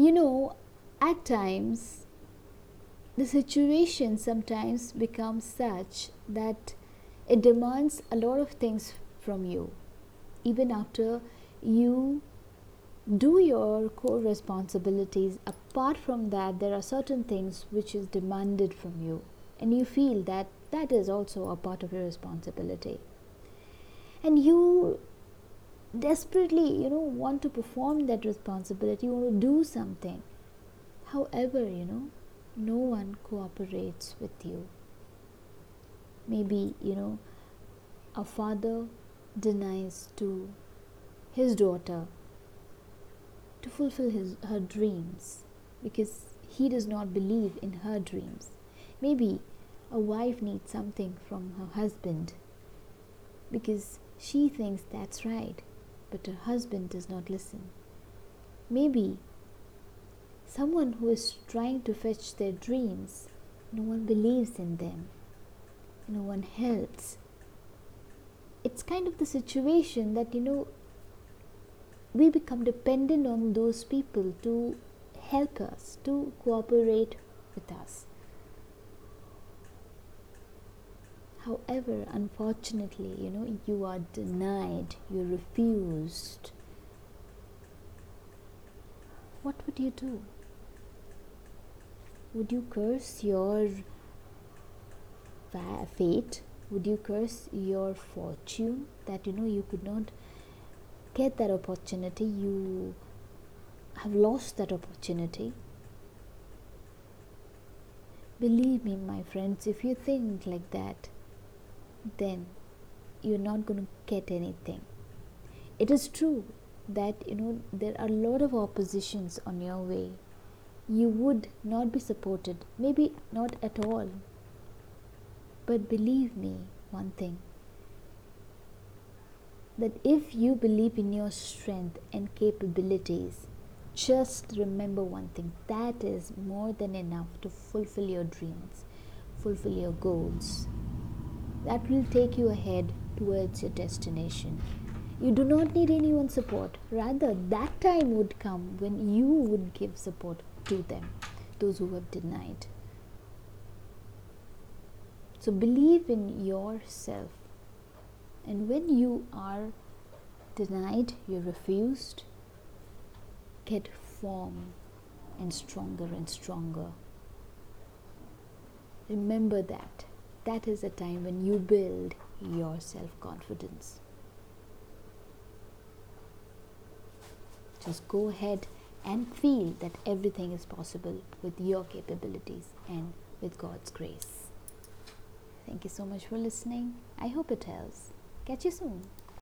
you know, at times, the situation sometimes becomes such that it demands a lot of things from you, even after you do your core responsibilities. Apart from that there are certain things which is demanded from you and you feel that that is also a part of your responsibility. And you desperately you know want to perform that responsibility you want to do something. However you know no one cooperates with you. Maybe you know a father denies to his daughter to fulfill his her dreams because he does not believe in her dreams. Maybe a wife needs something from her husband because she thinks that's right but her husband does not listen. Maybe someone who is trying to fetch their dreams, no one believes in them, no one helps. It's kind of the situation that, you know, we become dependent on those people to help us, to cooperate with us. However, unfortunately, you know, you are denied, you're refused. What would you do? Would you curse your fate? Would you curse your fortune that you know you could not get that opportunity? You have lost that opportunity. Believe me, my friends, if you think like that, then you're not going to get anything. It is true that you know there are a lot of oppositions on your way. You would not be supported maybe not at all. But believe me one thing that if you believe in your strength and capabilities just remember one thing that is more than enough to fulfill your dreams fulfill your goals that will take you ahead towards your destination. You do not need anyone's support. Rather, that time would come when you would give support to them, those who have denied. So believe in yourself. And when you are denied, you're refused, get firm and stronger and stronger. Remember that that is a time when you build your self confidence. Just go ahead and feel that everything is possible with your capabilities and with God's grace. Thank you so much for listening. I hope it helps. Catch you soon.